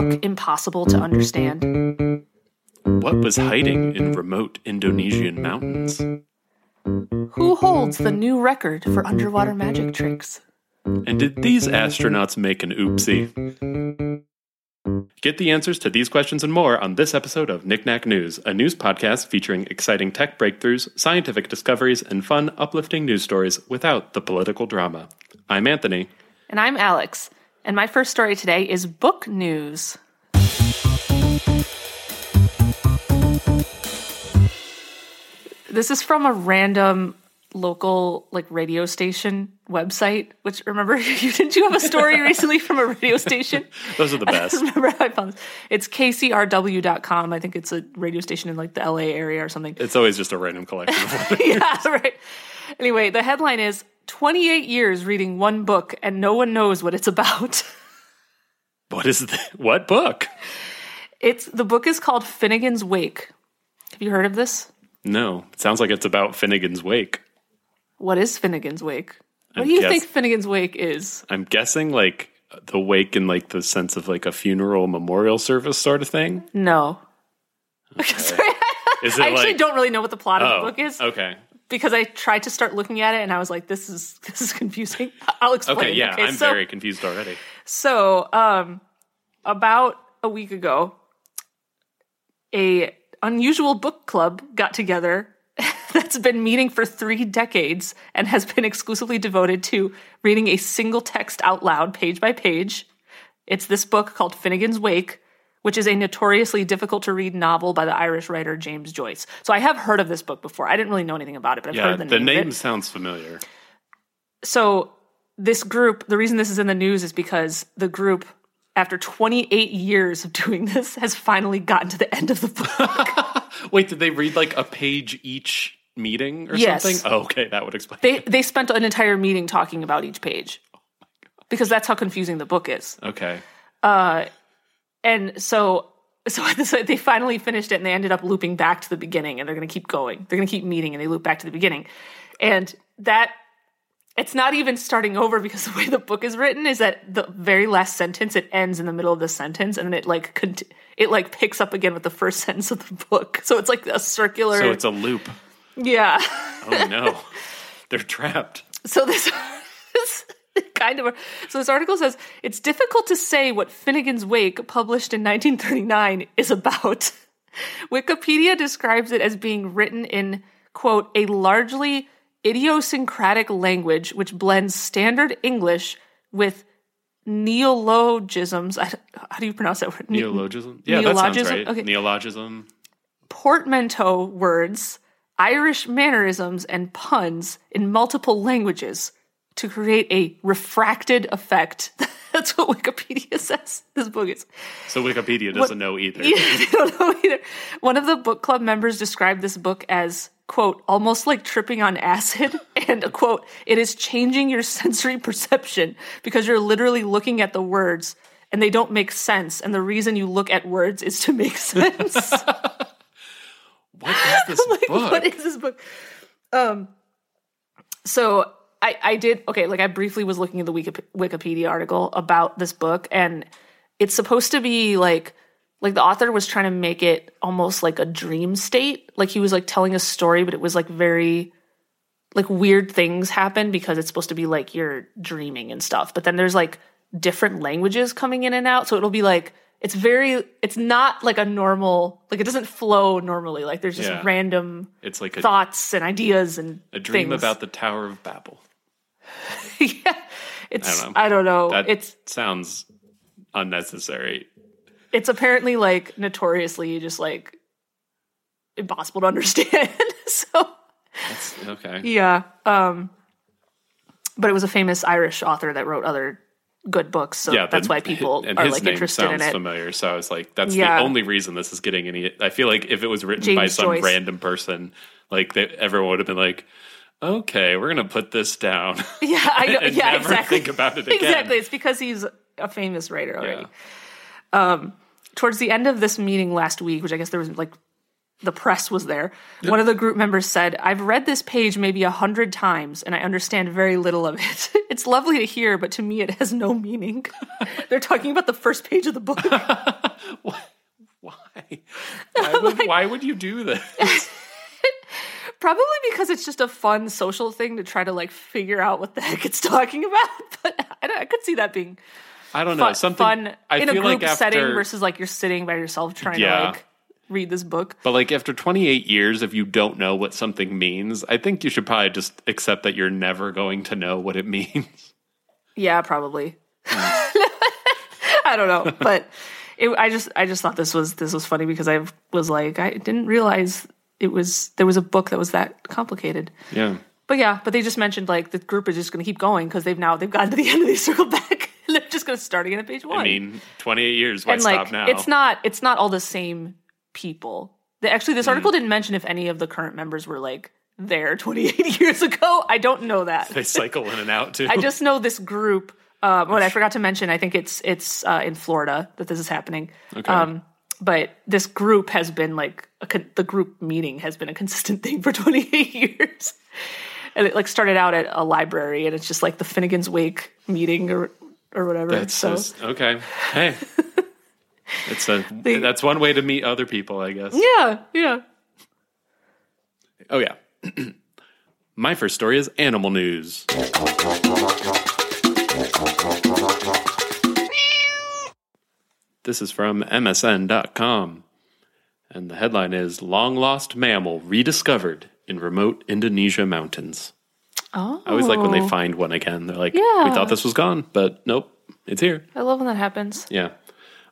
book impossible to understand? What was hiding in remote Indonesian mountains? Who holds the new record for underwater magic tricks? And did these astronauts make an oopsie? Get the answers to these questions and more on this episode of Knick Knack News, a news podcast featuring exciting tech breakthroughs, scientific discoveries, and fun, uplifting news stories without the political drama. I'm Anthony. And I'm Alex. And my first story today is book news. This is from a random local like radio station website which remember you did you have a story recently from a radio station? Those are the best. remember how i found this it's kcrw.com i think it's a radio station in like the la area or something. It's always just a random collection of yeah right anyway the headline is 28 years reading one book and no one knows what it's about. What is the, what book? it's the book is called finnegan's wake. Have you heard of this? No, it sounds like it's about Finnegans Wake. what is finnegan's wake? What I do you guess- think finnegan's wake is? I'm guessing like the wake in like the sense of like a funeral memorial service sort of thing. no. It I actually like don't really know what the plot of oh, the book is. Okay. Because I tried to start looking at it and I was like, this is this is confusing. I'll explain. Okay, yeah, I'm so, very confused already. so um about a week ago, a unusual book club got together that's been meeting for three decades and has been exclusively devoted to reading a single text out loud, page by page. It's this book called Finnegans Wake, which is a notoriously difficult to read novel by the Irish writer James Joyce. So I have heard of this book before. I didn't really know anything about it, but I've Yeah, heard the, the name. it name sounds familiar. so this group the reason this is in the news is because the group after 28 years of doing this has finally gotten to the end of the book Wait, did they read like a page each meeting or Yes. something? Oh, okay, that would explain. they they spent an entire meeting talking about each page Oh because that's how confusing the book is okay. Uh, and so so so they finally finished it and they ended up looping back to the beginning and they're going to keep going they're going to keep meeting and they loop back to the beginning and that it's not even starting over because the way the book is written is that the very last sentence it ends in the middle of the sentence and then it like cont- it like picks up again with the first sentence of the book so it's like a circular So it's a loop. yeah Oh no. They're trapped. so this, this kind of so this article says it's difficult to say what Finnegans Wake, published in 1939, is about. Wikipedia describes it as being written in quote a largely idiosyncratic language which blends standard English with neologisms. I, how do you pronounce that word? Ne- Neologism? Yeah, that sounds right. Okay. Neologism. portmanteau words, Irish mannerisms, and puns in multiple languages to create a refracted effect. That's what Wikipedia says this book is. So Wikipedia doesn't know either. I don't know either. One of the book club members described this book as, quote, almost like tripping on acid, and, a quote, it is changing your sensory perception because you're literally looking at the words and they don't make sense. And the reason you look at words is to make sense. What is this like, book? what is this book? Um, so I I did okay. Like I briefly was looking at the Wikipedia article about this book, and it's supposed to be like like the author was trying to make it almost like a dream state. Like he was like telling a story, but it was like very like weird things happen because it's supposed to be like you're dreaming and stuff. But then there's like different languages coming in and out, so it'll be like it's very it's not like a normal like it doesn't flow normally. Like there's just Yeah. random it's like a, thoughts and ideas and a dream things. about the Tower of Babel. yeah. It's I I don't don't know. That it's sounds unnecessary. it's apparently like notoriously just like impossible to understand. so That's, okay. yeah. Um but it was a famous Irish author that wrote other good books, so yeah, that's why people and are his like name interested sounds in it. familiar. So I was like, that's Yeah. the only reason this is getting any. I feel like if it was written by some Joyce. random person, like they, everyone would have been like, okay, we're gonna put this down. Yeah, I know. and yeah, never exactly. think about it again. Exactly. It's because he's a famous writer already. Yeah. Um, towards the end of this meeting last week, which I guess there was like the press was there. One of the group members said, I've read this page maybe a hundred times and I understand very little of it. it's lovely to hear, but to me it has no meaning. They're talking about the first page of the book. Why? Why would, why would you do this? Probably because it's just a fun social thing to try to like figure out what the heck it's talking about. But I, don't, I could see that being I don't know. fun, Something fun I in a group like after, setting versus like you're sitting by yourself trying Yeah. to like read this book. But like after 28 years, if you don't know what something means, I think you should probably just accept that you're never going to know what it means. Yeah, probably. I don't know, but it, I just I just thought this was this was funny because I was like I didn't realize it was there was a book that was that complicated. Yeah. But yeah, but they just mentioned like the group is just going to keep going because they've now they've gotten to the end of the circle back and they're just going to start again at page one. I mean, 28 years. Why and stop like now? it's not it's not all the same people. The, actually, Hmm. this article didn't mention if any of the current members were like there 28 years ago. I don't know that. they cycle in and out too. I just know this group. Um, what I forgot to mention, I think it's it's uh, in Florida that this is happening. Okay. Um, but this group has been like a, con- the group meeting has been a consistent thing for 28 years, and it like started out at a library, and it's just like the Finnegans Wake meeting or or whatever. That's so just- okay. Hey, it's a They- that's one way to meet other people, I guess. yeah, yeah. Oh yeah. My first story is animal news. This is from MSN.com. And the headline is Long Lost Mammal Rediscovered in Remote Indonesia Mountains. Oh, I always like when they find one again. They're like, Yeah. we thought this was gone, but nope, it's here. I love when that happens. Yeah.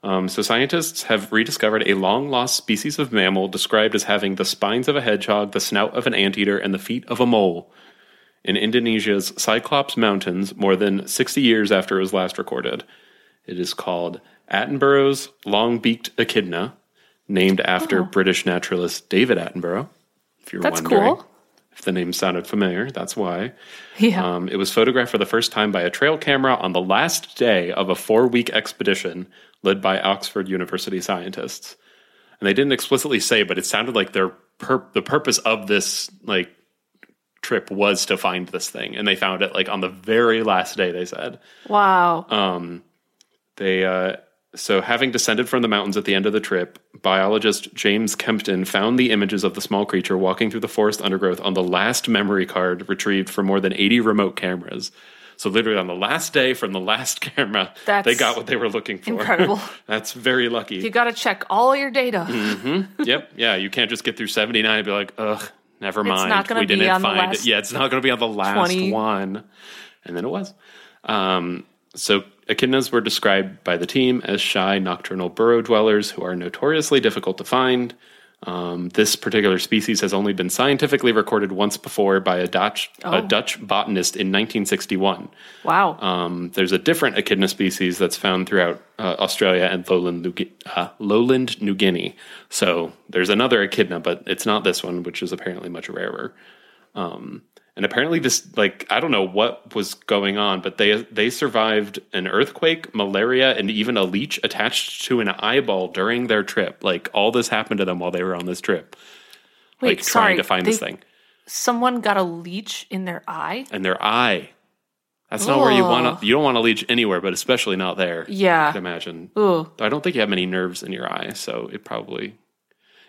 Um, so scientists have rediscovered a long lost species of mammal described as having the spines of a hedgehog, the snout of an anteater, and the feet of a mole in Indonesia's Cyclops Mountains more than 60 years after it was last recorded. It is called Attenborough's long beaked echidna, named after Oh. British naturalist David Attenborough. If you're That's wondering cool. if the name sounded familiar, that's why. Yeah. Um, it was photographed for the first time by a trail camera on the last day of a four week expedition led by Oxford University scientists. And they didn't explicitly say, but it sounded like their pur- the purpose of this like trip was to find this thing, and they found it like on the very last day. They said wow. um, they uh, so having descended from the mountains at the end of the trip, biologist James Kempton found the images of the small creature walking through the forest undergrowth on the last memory card retrieved from more than 80 remote cameras. So literally on the last day from the last camera, That's they got what they were looking for. incredible. That's very lucky. you got to check all your data. Mm-hmm. yep. Yeah. You can't just get through 79 and be like, ugh, never mind. not gonna we be didn't on the find last it. Yeah, it's not going to be on the last 20. one. And then it was. Um, so echidnas were described by the team as shy nocturnal burrow dwellers who are notoriously difficult to find. Um, this particular species has only been scientifically recorded once before by a Dutch, Oh. a Dutch botanist in 1961. Wow. Um, there's a different echidna species that's found throughout uh, Australia and lowland New, uh, lowland New Guinea. So there's another echidna, but it's not this one, which is apparently much rarer. Um, and apparently, this like I don't know what was going on, but they they survived an earthquake, malaria, and even a leech attached to an eyeball during their trip. Like all this happened to them while they were on this trip, Wait, like sorry. trying to find this thing. Someone got a leech in their eye. and their eye. That's not where you want to. You don't want to leech anywhere, but especially not there. Yeah. I imagine. Ooh. I don't think you have many nerves in your eye, so it probably.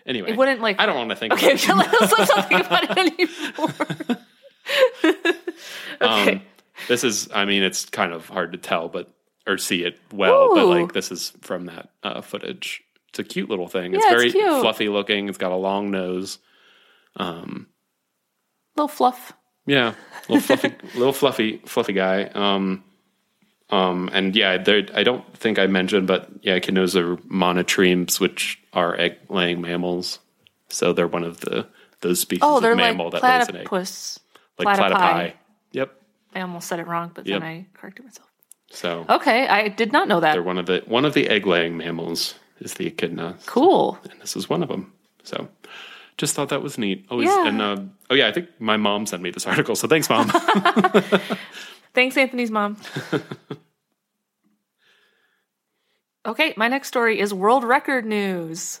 Anyway, It wouldn't like. I don't want to think. Okay, about it. let's let's not think about it anymore. okay. Um, this is. I mean, it's kind of hard to tell, but or see it well, but like this is from that uh, footage. It's a cute little thing. It's very it's fluffy looking. It's got a long nose. Um, Little fluff. Yeah, little fluffy, little fluffy, fluffy guy. Um, um, and yeah. I don't think I mentioned, but yeah, echidnas are monotremes, which are egg-laying mammals. So they're one of the those species Oh, of mammal like that lays an egg. Like platypi. platypi. Yep. I almost said it wrong, but Yep. then I corrected myself. So Okay, I did not know that. they're one of the one of the egg-laying mammals is the echidna, Cool. and this is one of them. So. Just thought that was neat. Always, Yeah. and uh, oh yeah, I think my mom sent me this article. So thanks, mom. Thanks, Anthony's mom. okay, my next story is world record news.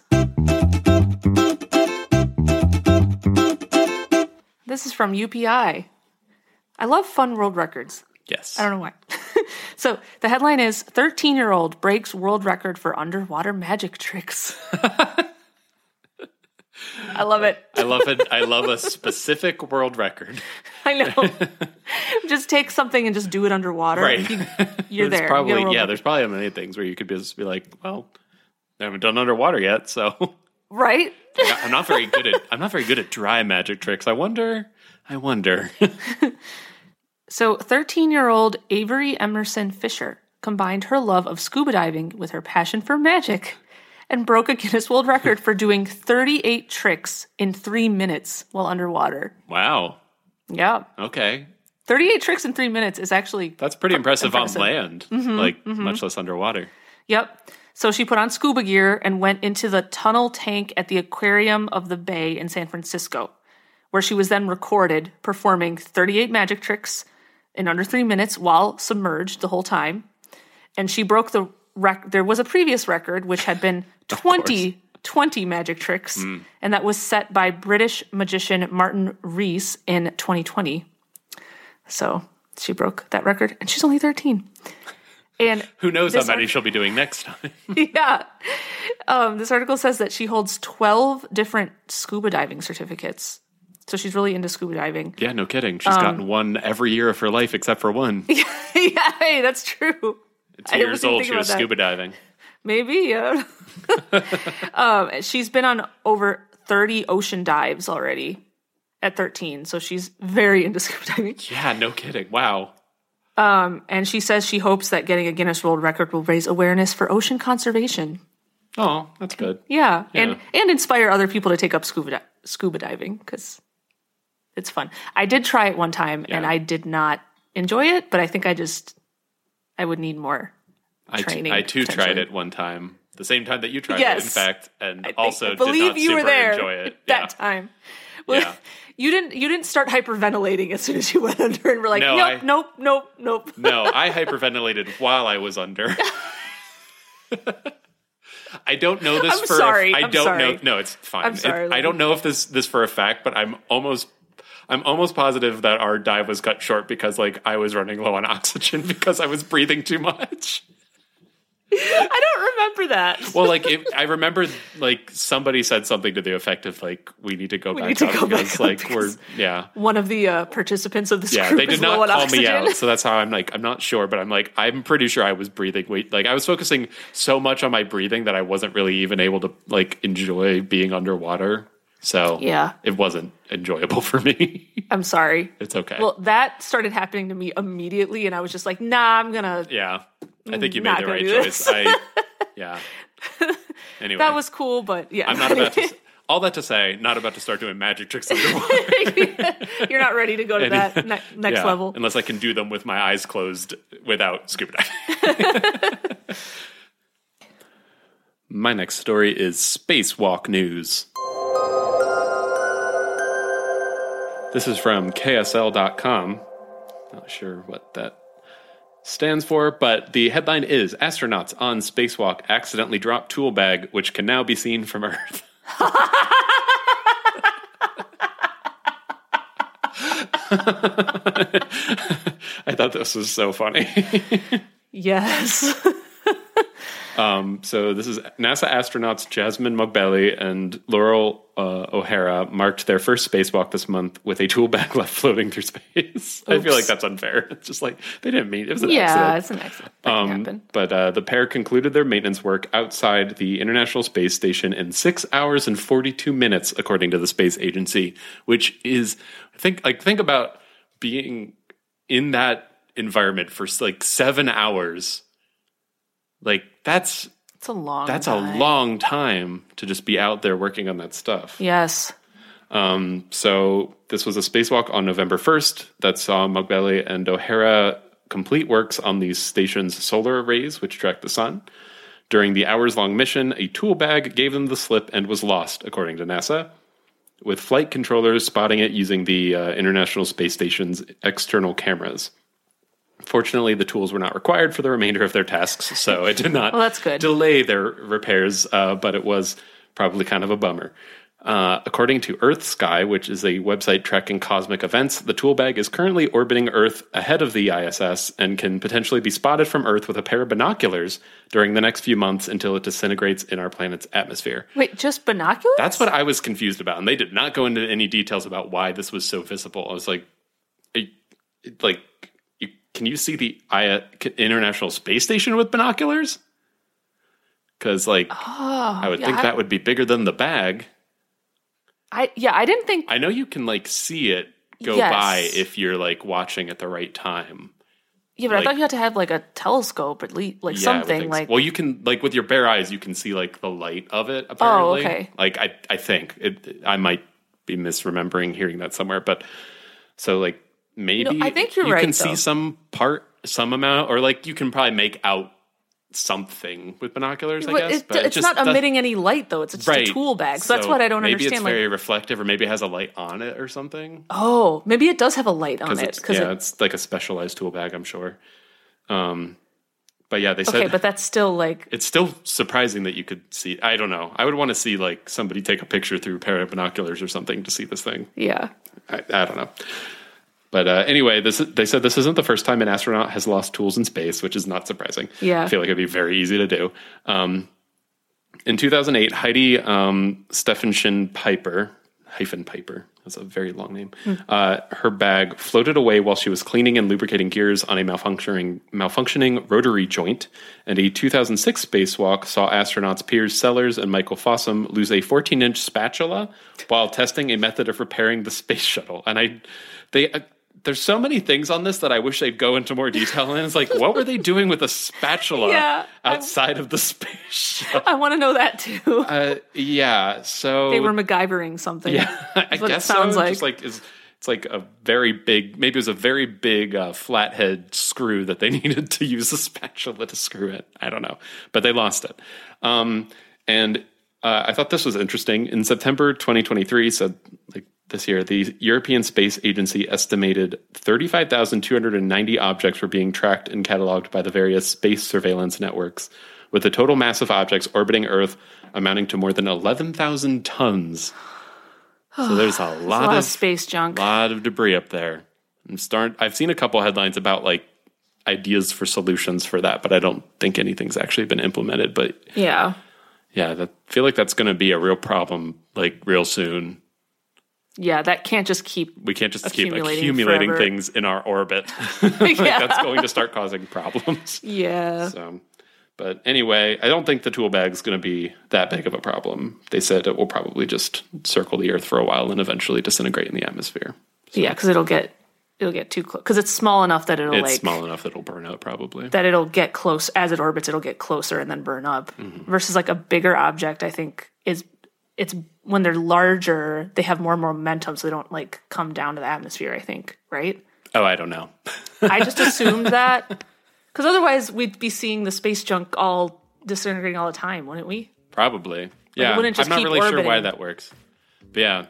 This is from UPI. I love fun world records. Yes. I don't know why. so the headline is 13 year old breaks world record for underwater magic tricks. I love it. I love it. I love a specific world record. I know. just take something and just do it underwater. Right. You, you're There's there. probably You a yeah. record. There's probably many things where you could just be like, well, I haven't done underwater yet, so Right? I'm not very good at I'm not very good at dry magic tricks. I wonder. I wonder. So 13 year old Avery Emerson Fisher combined her love of scuba diving with her passion for magic and broke a Guinness World Record for doing 38 tricks in three minutes while underwater. wow. Yeah. Okay. 38 tricks in three minutes is actually That's pretty impressive, impressive. on land, mm-hmm, like mm-hmm. much less underwater. Yep. So she put on scuba gear and went into the tunnel tank at the Aquarium of the Bay in San Francisco, where she was then recorded performing 38 magic tricks in under three minutes while submerged the whole time. And she broke the rec. There was a previous record which had been 20, 20 magic tricks, mm. and that was set by British magician Martin Rees in 2020. So she broke that record, and she's only 13. And Who knows how many she'll be doing next time? yeah. Um, this article says that she holds 12 different scuba diving certificates. So she's really into scuba diving. yeah, no kidding. Um, She's gotten one every year of her life except for one. yeah, hey, that's true. Two I years old, she was that. scuba diving. Maybe, yeah. um, she's been on over 30 ocean dives already at 13. So she's very into scuba diving. Yeah, no kidding. Wow. Um, and she says she hopes that getting a Guinness World Record will raise awareness for ocean conservation. Oh, that's good. Yeah, and Yeah. and inspire other people to take up scuba di- scuba diving because it's fun. I did try it one time and I did not enjoy it, but I think I just I would need more. Training, I too tried it one time, the same time that you tried it, in fact, and I also I did believe not you super were there enjoy it. that yeah. time. Well, Yeah. you didn't you didn't start hyperventilating as soon as you went under and were like, No, nope, I- nope, nope, nope. No, I hyperventilated while I was under. I don't know this I'm for. sorry, I I'm don't sorry. know. No, it's fine. I'm sorry, It- I don't know if this this for a fact, but I'm almost. I'm almost positive that our dive was cut short because, like, I was running low on oxygen because I was breathing too much. I don't remember that. Well, like, if, I remember, like, somebody said something to the effect of, like, we need to go back need to up go back because, up like, because- we're, yeah. One of the uh, participants of this Yeah, group they did not call oxygen. me out, so that's how I'm like I'm not sure, but I'm like I'm pretty sure I was breathing. Wait, like I was focusing so much on my breathing that I wasn't really even able to like enjoy being underwater. So Yeah. it wasn't enjoyable for me. I'm sorry. it's okay. Well, that started happening to me immediately, and I was just like, "Nah, I'm gonna." yeah, I think you made the right choice. I yeah. Anyway, That was cool, but yeah, I'm not about to. All that to say, not about to start doing magic tricks underwater. You're not ready to go to that ne- next Yeah, level. unless I can do them with my eyes closed without scuba diving. my next story is spacewalk news. This is from KSL.com. Not sure what that stands for, but the headline is Astronauts on Spacewalk accidentally drop tool bag, which can now be seen from Earth. I thought this was so funny. Yes. So this is NASA astronauts Jasmin Moghbeli and Loral uh, O'Hara marked their first spacewalk this month with a tool bag left floating through space. I feel like that's unfair. It's just like they didn't mean it was an yeah, accident. it's an accident. Happen. But uh, the pair concluded their maintenance work outside the International Space Station in six hours and forty-two minutes, according to the space agency. Which is, think like think about being in that environment for like seven hours. Like that's It's a long. that's time. a long time to just be out there working on that stuff. Yes. So this was a spacewalk on November 1st that saw Moghbeli and O'Hara complete works on the station's solar arrays, which track the sun. During the hours long mission, a tool bag gave them the slip and was lost, according to NASA, with flight controllers spotting it using the uh, International Space Station's external cameras. Fortunately, the tools were not required for the remainder of their tasks, so it did not Well, that's good. delay their repairs, uh, but it was probably kind of a bummer. Uh, according to Earth Sky, which is a website tracking cosmic events, the tool bag is currently orbiting Earth ahead of the ISS and can potentially be spotted from Earth with a pair of binoculars during the next few months until it disintegrates in our planet's atmosphere. Wait, just binoculars? That's what I was confused about, and they did not go into any details about why this was so visible. I was like, like, can you see the International Space Station with binoculars? Because, like, Oh, I would yeah, think that would be bigger than the bag. I yeah, I didn't think. I know you can like see it go Yes. by if you're like watching at the right time. Yeah, but like- I thought you had to have like a telescope at least, like Yeah, something so. like. well, you can like with your bare eyes, you can see like the light of it. Oh, apparently, Oh, okay. Like I, I think it. I might be misremembering hearing that somewhere, but so like maybe I think you're you can right, see some part, some amount, or like you can probably make out something with binoculars. I But guess, it- but it it's just not emitting any light though. It's just right. a tool bag. So, that's what I don't maybe understand. it's like, very reflective, or maybe it has a light on it or something. oh, maybe it does have a light on it because yeah, it, it's like a specialized tool bag, I'm sure. Um, but yeah, they said. okay, but that's still like it's still surprising that you could see. I don't know. I would want to see like somebody take a picture through a pair of binoculars or something to see this thing. yeah. I, I don't know. But uh, anyway, this they said this isn't the first time an astronaut has lost tools in space, which is not surprising. Yeah. I feel like it'd be very easy to do. Um, in 2008, Heidi um, Stefansson Piper, hyphen Piper, that's a very long name, uh, her bag floated away while she was cleaning and lubricating gears on a malfunctioning, malfunctioning rotary joint. And a 2006 spacewalk saw astronauts Piers Sellers and Michael Fossum lose a 14 inch spatula while testing a method of repairing the space shuttle. And I, they, uh, there's so many things on this that I wish they'd go into more detail in. It's like, what were they doing with a spatula Yeah, outside of the space shuttle? I want to know that too. Uh, yeah, so they were MacGyvering something. yeah, I guess sounds so. like. Just like is it's like a very big, maybe it was a very big uh, flathead screw that they needed to use a spatula to screw it. I don't know, but they lost it. Um, and uh, I thought this was interesting. In September 2023, so like this year, the European Space Agency estimated 35,290 objects were being tracked and cataloged by the various space surveillance networks, with the total mass of objects orbiting Earth amounting to more than 11,000 tons. So there's a a lot, lot of, of space junk. A lot of debris up there. I'm start. I've seen a couple headlines about like ideas for solutions for that, but I don't think anything's actually been implemented. But Yeah. yeah, I feel like that's going to be a real problem like real soon. Yeah, that can't just keep. We can't just keep Accumulating accumulating forever. things in our orbit. Like, Yeah. That's going to start causing problems. Yeah. So, but anyway, I don't think the tool bag's going to be that big of a problem. They said it will probably just circle the Earth for a while and eventually disintegrate in the atmosphere. Yeah, because it'll get it'll get too close because it's small enough that it'll It's like small enough that it'll burn out probably. that it'll get close as it orbits. It'll get closer and then burn up. Mm-hmm. Versus like a bigger object, I think is it's when they're larger, they have more momentum, so they don't like come down to the atmosphere. I think, right? oh, I don't know. I just assumed that because otherwise we'd be seeing the space junk all disintegrating all the time, wouldn't we? Probably. Yeah. wouldn't just I'm not keep really sure why that works. But yeah.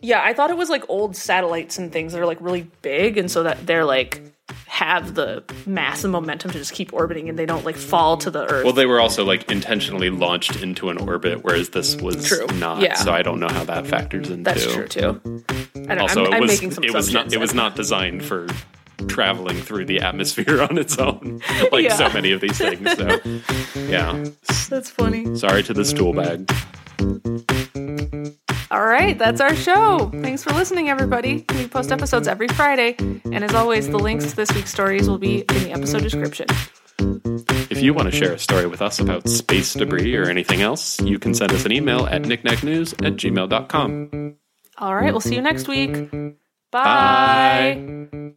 Yeah, I thought it was like old satellites and things that are like really big, and so that they're like have the mass and momentum to just keep orbiting, and they don't like fall to the earth. Well, they were also like intentionally launched into an orbit, whereas this was True. not. Yeah. So I don't know how that factors into. That's true too. I don't, Also, I'm, it was making some it was not it was not designed for traveling through the atmosphere on its own, like Yeah. so many of these things. So yeah, That's funny. sorry to this tool bag. All right, that's our mm-hmm. show. Thanks for listening, everybody. We post episodes every Friday, and as always, the links to this week's stories will be in the episode description. If you want to share a story with us about space debris or anything else, you can send us an email at knickknacknews at gmail.com. All right, we'll see you next week. Bye.